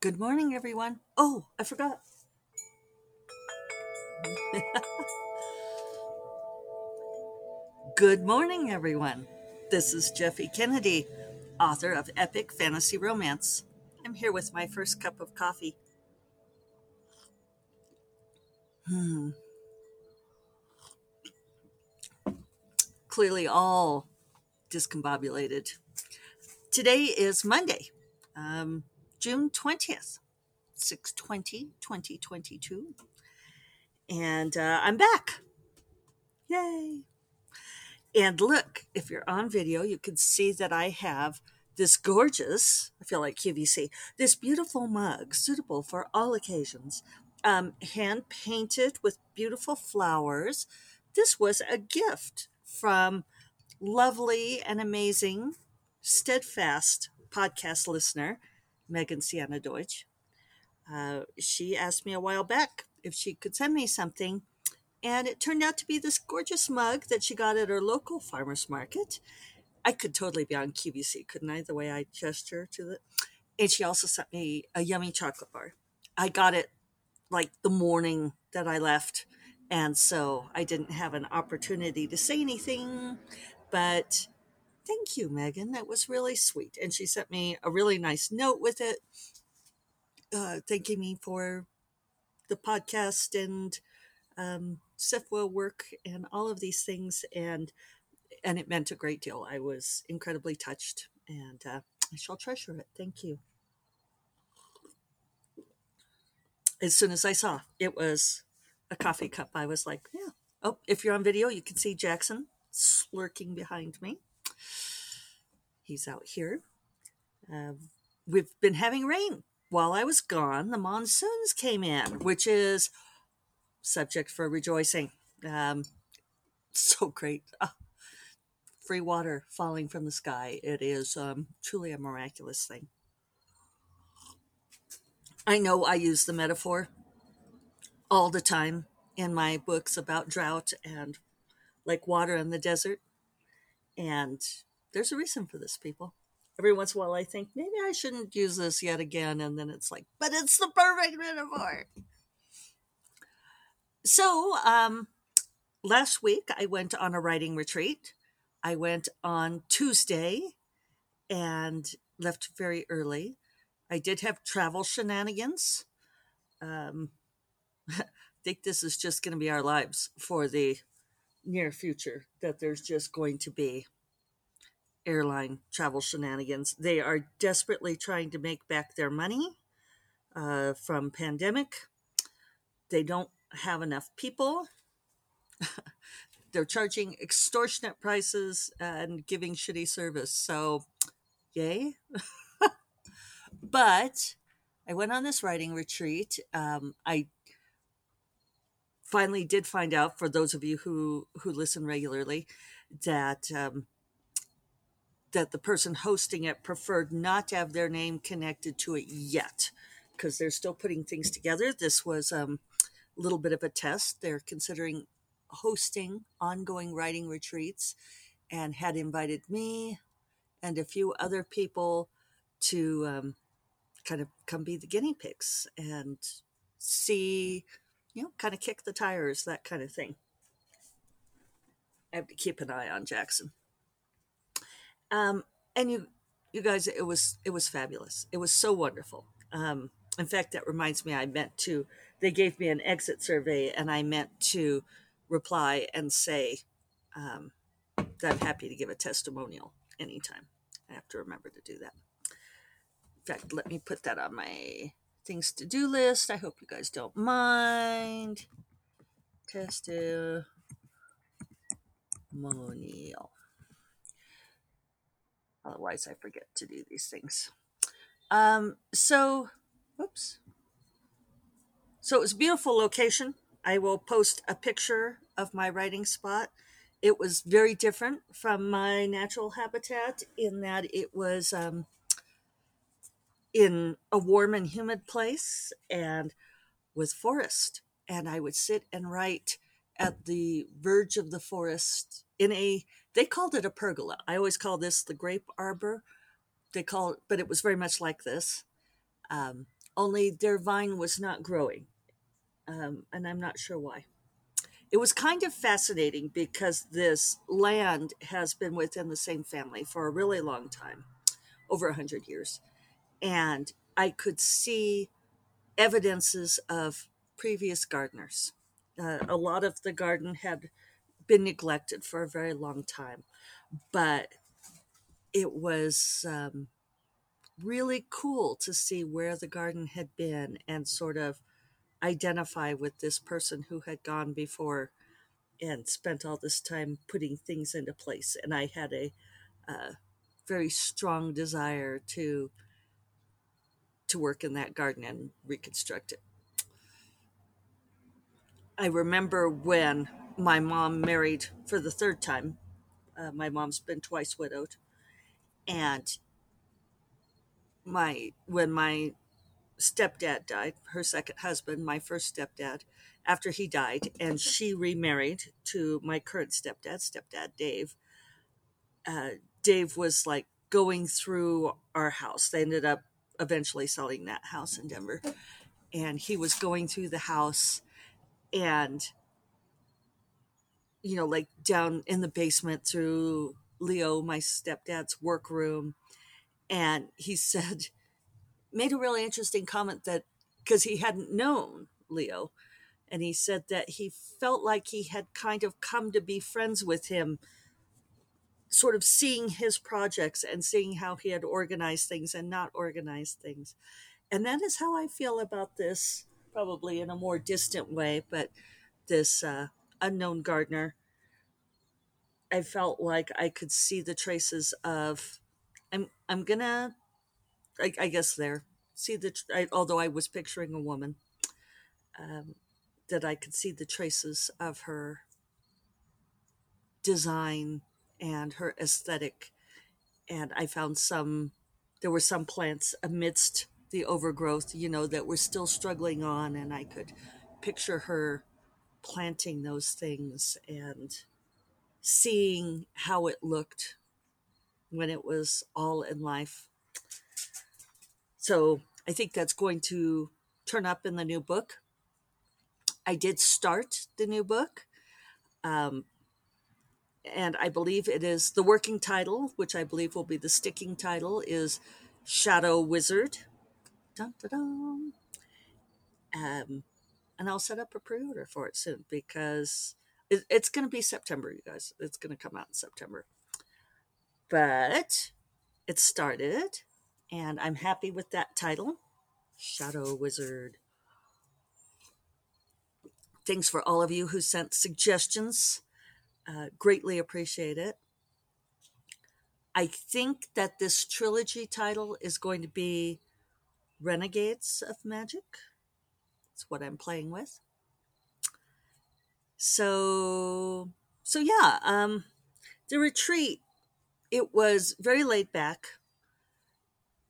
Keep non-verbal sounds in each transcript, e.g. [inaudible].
Good morning, everyone. Oh, I forgot. [laughs] Good morning, everyone. This is Jeffe Kennedy, author of Epic Fantasy Romance. I'm here with my first cup of coffee. Hmm. Clearly, all discombobulated. Today is Monday, um, June 20th, 620, 2022. And uh, I'm back. Yay. And look, if you're on video, you can see that I have this gorgeous, I feel like QVC, this beautiful mug suitable for all occasions, um, hand painted with beautiful flowers. This was a gift from lovely and amazing, steadfast podcast listener, Megan Sienna Deutsch. Uh, she asked me a while back if she could send me something, and it turned out to be this gorgeous mug that she got at her local farmer's market. I could totally be on QVC, couldn't I? The way I gesture to the. And she also sent me a yummy chocolate bar. I got it like the morning that I left. And so I didn't have an opportunity to say anything, but thank you, Megan. That was really sweet. And she sent me a really nice note with it, uh, thanking me for the podcast and um, SFWA work and all of these things. And and it meant a great deal. I was incredibly touched, and uh, I shall treasure it. Thank you. As soon as I saw it was a coffee cup, I was like, yeah. Oh, if you're on video, you can see Jackson slurking behind me. He's out here. Uh, we've been having rain. While I was gone, the monsoons came in, which is subject for rejoicing. Um, so [laughs] great. Ah, free water falling from the sky. It is um, truly a miraculous thing. I know I use the metaphor all the time in my books about drought and like water in the desert. And there's a reason for this, people. Every once in a while, I think maybe I shouldn't use this yet again. And then it's like, but it's the perfect metaphor. So, um, last week I went on a writing retreat. I went on Tuesday and left very early. I did have travel shenanigans. Um, [laughs] I think this is just going to be our lives for the near future, that there's just going to be airline travel shenanigans. They are desperately trying to make back their money uh, from pandemic. They don't have enough people. [laughs] They're charging extortionate prices and giving shitty service. So, yay. [laughs] but I went on this writing retreat. Um, I finally did find out, for those of you who who listen regularly, that um, that the person hosting it preferred not to have their name connected to it yet, because they're still putting things together. This was um, a little bit of a test. They're considering hosting ongoing writing retreats, and had invited me and a few other people to um, kind of come be the guinea pigs and see, you know, kind of kick the tires, that kind of thing. I have to keep an eye on Jackson. Um, and you, you guys, it was it was fabulous. It was so wonderful. Um, in fact, that reminds me, I meant to. They gave me an exit survey, and I meant to reply and say um, that I'm happy to give a testimonial anytime. I have to remember to do that. In fact, let me put that on my things to do list. I hope you guys don't mind. Testimonial. Otherwise, I forget to do these things. Um, so, whoops. So it was a beautiful location. I will post a picture of my writing spot. It was very different from my natural habitat in that it was um, in a warm and humid place and with forest. And I would sit and write at the verge of the forest in a, they called it a pergola. I always call this the grape arbor. They call it, but it was very much like this. Um, only their vine was not growing. Um, and I'm not sure why. It was kind of fascinating because this land has been within the same family for a really long time, over 100 years. And I could see evidences of previous gardeners. Uh, a lot of the garden had been neglected for a very long time, but it was um, really cool to see where the garden had been and sort of identify with this person who had gone before and spent all this time putting things into place. And I had a uh, very strong desire to to work in that garden and reconstruct it. I remember when my mom married for the third time. Uh, my mom's been twice widowed, and my when my stepdad died, her second husband, my first stepdad, after he died, and she remarried to my current stepdad, stepdad Dave. Uh, Dave was like going through our house. They ended up eventually selling that house in Denver, and he was going through the house, and you know, like down in the basement through Leo, my stepdad's workroom, and he [laughs] said made a really interesting comment that because he hadn't known Leo, and he said that he felt like he had kind of come to be friends with him, sort of seeing his projects and seeing how he had organized things and not organized things. And that is how I feel about this, probably in a more distant way, but this uh, unknown gardener. I felt like I could see the traces of. I'm I'm gonna I, I guess there see the I, although I was picturing a woman um, that I could see the traces of her design and her aesthetic and I found some there were some plants amidst the overgrowth you know that were still struggling on and I could picture her planting those things and seeing how it looked when it was all in life so I think that's going to turn up in the new book. I did start the new book. Um, and I believe it is the working title, which I believe will be the sticking title, is Shadow Wizard. Dun, dun, dun. Um, and I'll set up a pre order for it soon because it, it's going to be September, you guys. It's going to come out in September. But it started and I'm happy with that title Shadow Wizard. Thanks for all of you who sent suggestions. Uh, greatly appreciate it. I think that this trilogy title is going to be Renegades of Magic. That's what I'm playing with. So, so yeah, um, the retreat, it was very laid back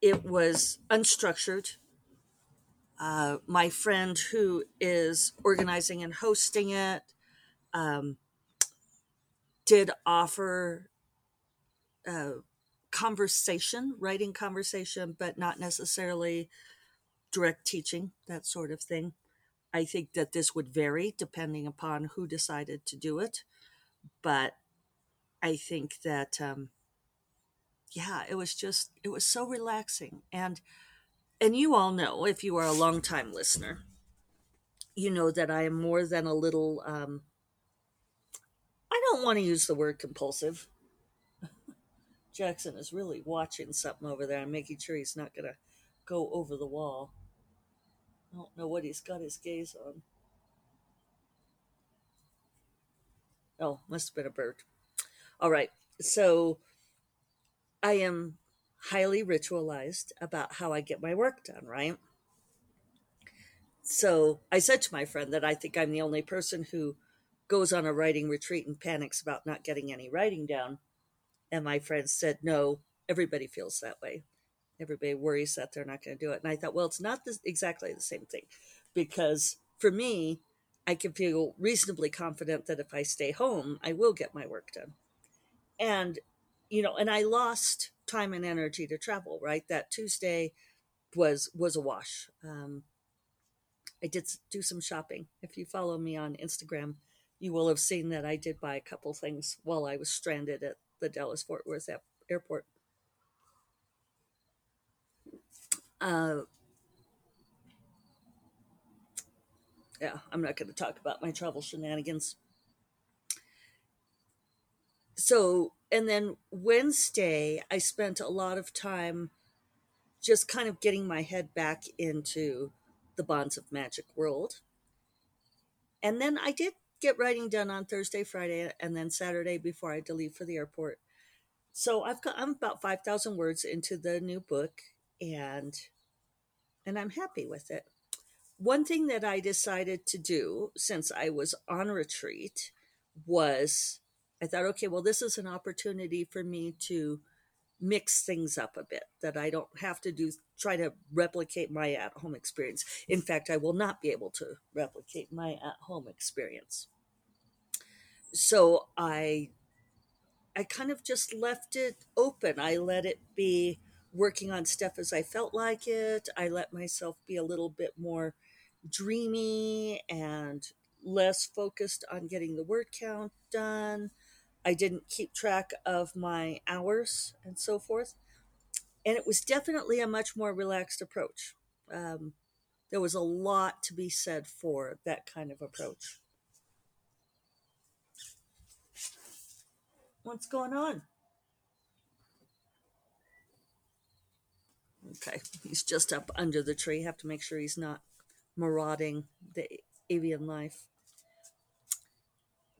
it was unstructured. Uh, my friend who is organizing and hosting it um, did offer uh, conversation, writing conversation, but not necessarily direct teaching, that sort of thing. I think that this would vary depending upon who decided to do it. But I think that um, yeah, it was just it was so relaxing and and you all know if you are a long time listener, you know that I am more than a little um I don't want to use the word compulsive. [laughs] Jackson is really watching something over there making sure he's not going to go over the wall. I don't know what he's got his gaze on. Oh, must have been a bird. All right. So I am highly ritualized about how I get my work done, right? So I said to my friend that I think I'm the only person who goes on a writing retreat and panics about not getting any writing down. And my friend said, No, everybody feels that way. Everybody worries that they're not going to do it. And I thought, well, it's not exactly the same thing because for me, I can feel reasonably confident that if I stay home, I will get my work done. And you know, and I lost time and energy to travel, right? That Tuesday, was was a wash. Um, I did do some shopping. If you follow me on Instagram, you will have seen that I did buy a couple things while I was stranded at the Dallas Fort Worth airport. Uh, yeah, I'm not going to talk about my travel shenanigans. So, and then Wednesday, I spent a lot of time just kind of getting my head back into the Bonds of Magic world. And then I did get writing done on Thursday, Friday, and then Saturday before I had to leave for the airport. So I've got I'm about five thousand words into the new book, and and I'm happy with it. One thing that I decided to do since I was on retreat was I thought, okay, well, this is an opportunity for me to mix things up a bit that I don't have to do try to replicate my at home experience. In fact, I will not be able to replicate my at home experience. So I I kind of just left it open. I let it be working on stuff as I felt like it. I let myself be a little bit more dreamy and less focused on getting the word count done. I didn't keep track of my hours and so forth. And it was definitely a much more relaxed approach. Um, there was a lot to be said for that kind of approach. What's going on? Okay, [laughs] he's just up under the tree. Have to make sure he's not marauding the avian life.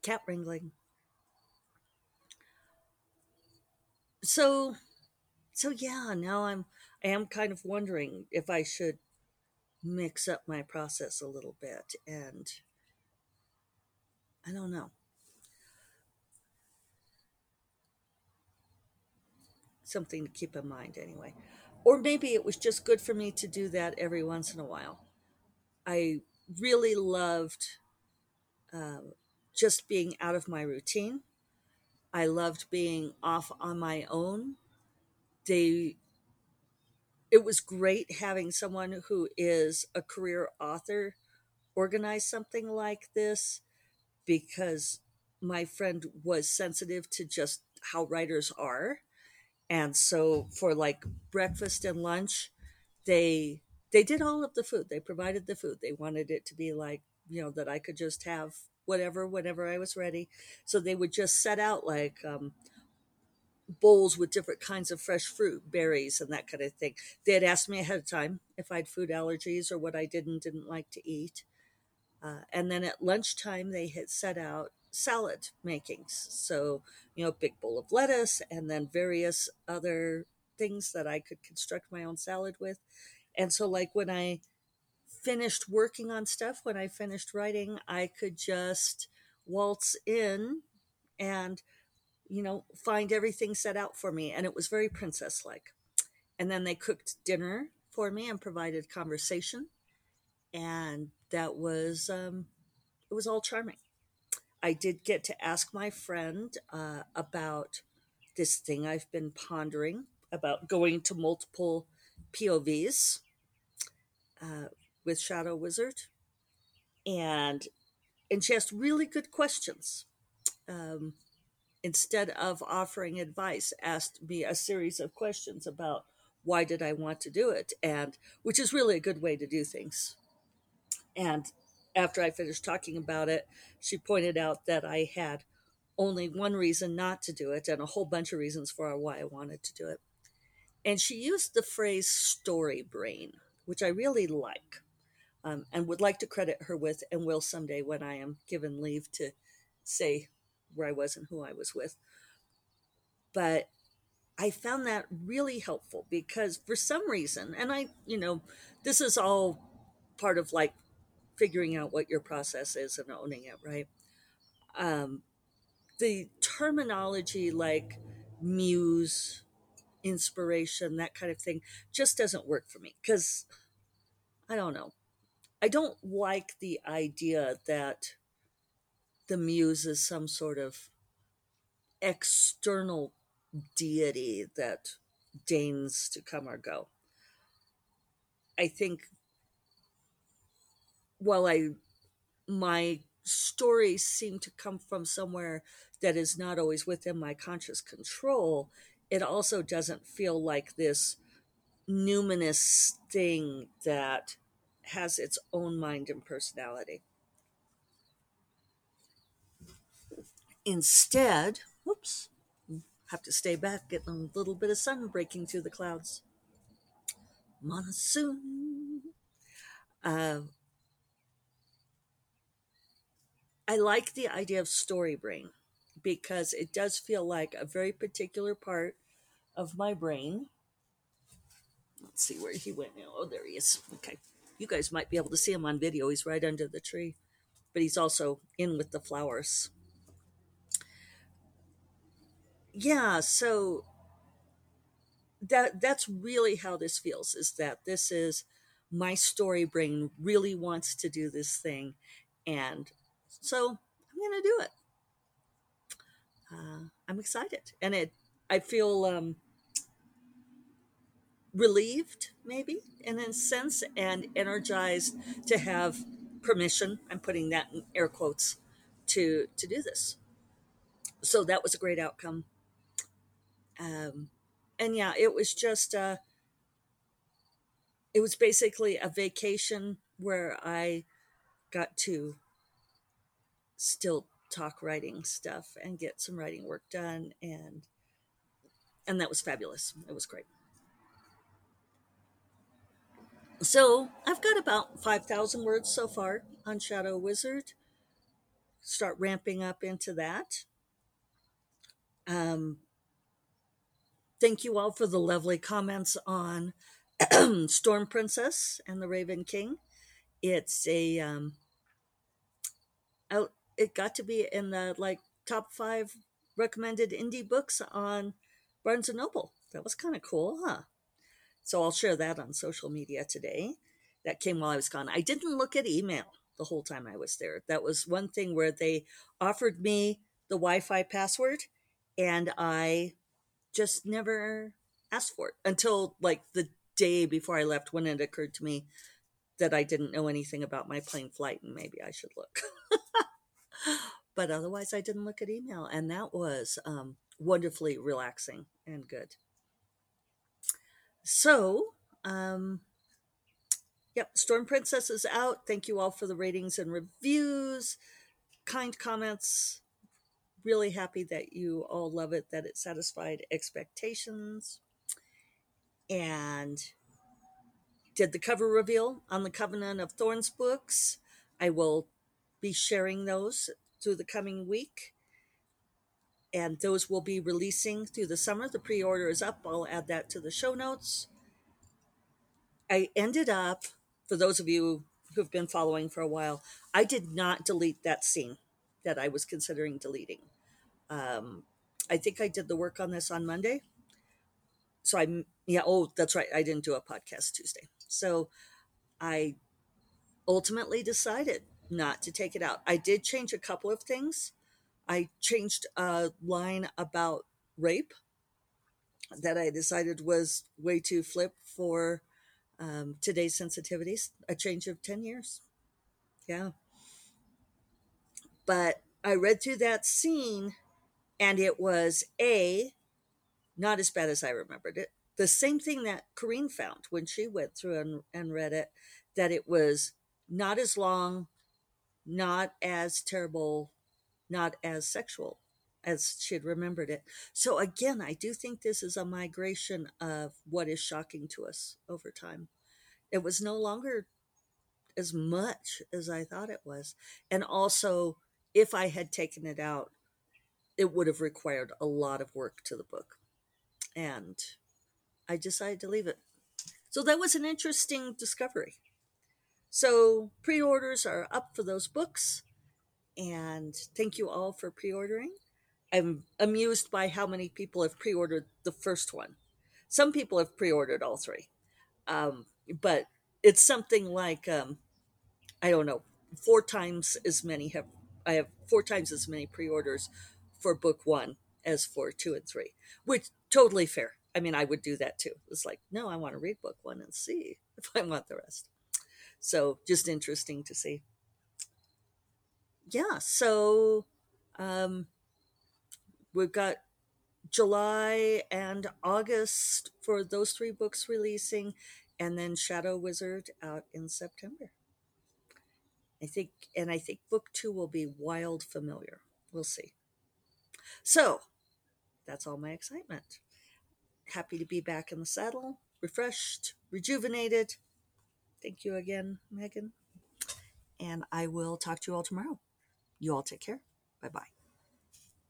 Cat wrangling. So, so yeah, now I'm I am kind of wondering if I should mix up my process a little bit and I don't know. Something to keep in mind anyway. Or maybe it was just good for me to do that every once in a while. I really loved uh, just being out of my routine. I loved being off on my own. They it was great having someone who is a career author organize something like this because my friend was sensitive to just how writers are. And so for like breakfast and lunch they they did all of the food. They provided the food. They wanted it to be like you know that i could just have whatever whenever i was ready so they would just set out like um, bowls with different kinds of fresh fruit berries and that kind of thing they had asked me ahead of time if i had food allergies or what i did and didn't like to eat uh, and then at lunchtime they had set out salad makings. So, you know, big bowl of lettuce and then various other things that I could construct my own salad with. And so, like, when I finished working on stuff, when I finished writing, I could just waltz in and, you know, find everything set out for me. And it was very princess like. And then they cooked dinner for me and provided conversation. And that was, um, it was all charming. I did get to ask my friend uh, about this thing I've been pondering about going to multiple POVs uh, with Shadow Wizard, and and she asked really good questions. Um, instead of offering advice, asked me a series of questions about why did I want to do it, and which is really a good way to do things. And after I finished talking about it, she pointed out that I had only one reason not to do it and a whole bunch of reasons for why I wanted to do it. And she used the phrase story brain, which I really like um, and would like to credit her with, and will someday when I am given leave to say where I was and who I was with. But I found that really helpful because for some reason, and I, you know, this is all part of like figuring out what your process is and owning it, right? Um, the terminology like muse, inspiration, that kind of thing just doesn't work for me because I don't know. I don't like the idea that the muse is some sort of external deity that deigns to come or go. I think while I my stories seem to come from somewhere that is not always within my conscious control, it also doesn't feel like this numinous thing that has its own mind and personality. Instead, whoops, have to stay back, getting a little bit of sun breaking through the clouds. Monsoon. Uh, I like the idea of story brain because it does feel like a very particular part of my brain. Let's see where he went now. Oh, there he is. Okay. You guys might be able to see him on video. He's right under the tree, but he's also in with the flowers. Yeah, so that that's really how this feels is that this is my story brain really wants to do this thing and so i'm going to do it uh, i'm excited and it i feel um, relieved maybe in a sense and energized to have permission i'm putting that in air quotes to to do this. So that was a great outcome. Um, and yeah it was just uh, it was basically a vacation where i got to still talk writing stuff and get some writing work done and and that was fabulous. It was great so i've got about 5000 words so far on shadow wizard start ramping up into that um, thank you all for the lovely comments on [clears throat] storm princess and the raven king it's a um, out it got to be in the like top five recommended indie books on Barnes and Noble. That was kind of cool, huh? So I'll share that on social media today. That came while I was gone. I didn't look at email the whole time I was there. That was one thing where they offered me the Wi Fi password and I just never asked for it until like the day before I left when it occurred to me that I didn't know anything about my plane flight and maybe I should look. [laughs] but otherwise, I didn't look at email, and that was um, wonderfully relaxing and good. So, um, yep, Storm Princess is out. Thank you all for the ratings and reviews, kind comments. Really happy that you all love it, that it satisfied expectations. And did the cover reveal on the Covenant of Thorns books. I will be sharing those through the coming week. And those will be releasing through the summer. The pre order is up. I'll add that to the show notes. I ended up, for those of you who've been following for a while, I did not delete that scene that I was considering deleting. Um, I think I did the work on this on Monday. So I'm, yeah, oh, that's right. I didn't do a podcast Tuesday. So I ultimately decided not to take it out. I did change a couple of things. I changed a line about rape that I decided was way too flip for um, today's sensitivities. A change of 10 years. Yeah. But I read through that scene and it was A, not as bad as I remembered it. The same thing that Corrine found when she went through and, and read it, that it was not as long, not as terrible, not as sexual as she had remembered it. So again, I do think this is a migration of what is shocking to us over time. It was no longer as much as I thought it was. And also, if I had taken it out, it would have required a lot of work to the book. And I decided to leave it. So that was an interesting discovery. So pre orders are up for those books. And thank you all for pre ordering. I'm amused by how many people have pre ordered the first one. Some people have pre ordered all three. Um, but it's something like, um, I don't know, four times as many have, I have four times as many pre orders for book one as for two and three, which totally fair. I mean, I would do that too. It's like, no, I want to read book one and see [laughs] if I want the rest. So just interesting to see. Yeah, so um, we've got July and August for those three books releasing, and then Shadow Wizard out in September. I think, and I think book two will be Wild Familiar. We'll see. So that's all my excitement. Happy to be back in the saddle, refreshed, rejuvenated. Thank you again, Megan. And I will talk to you all tomorrow. You all take care. Bye bye.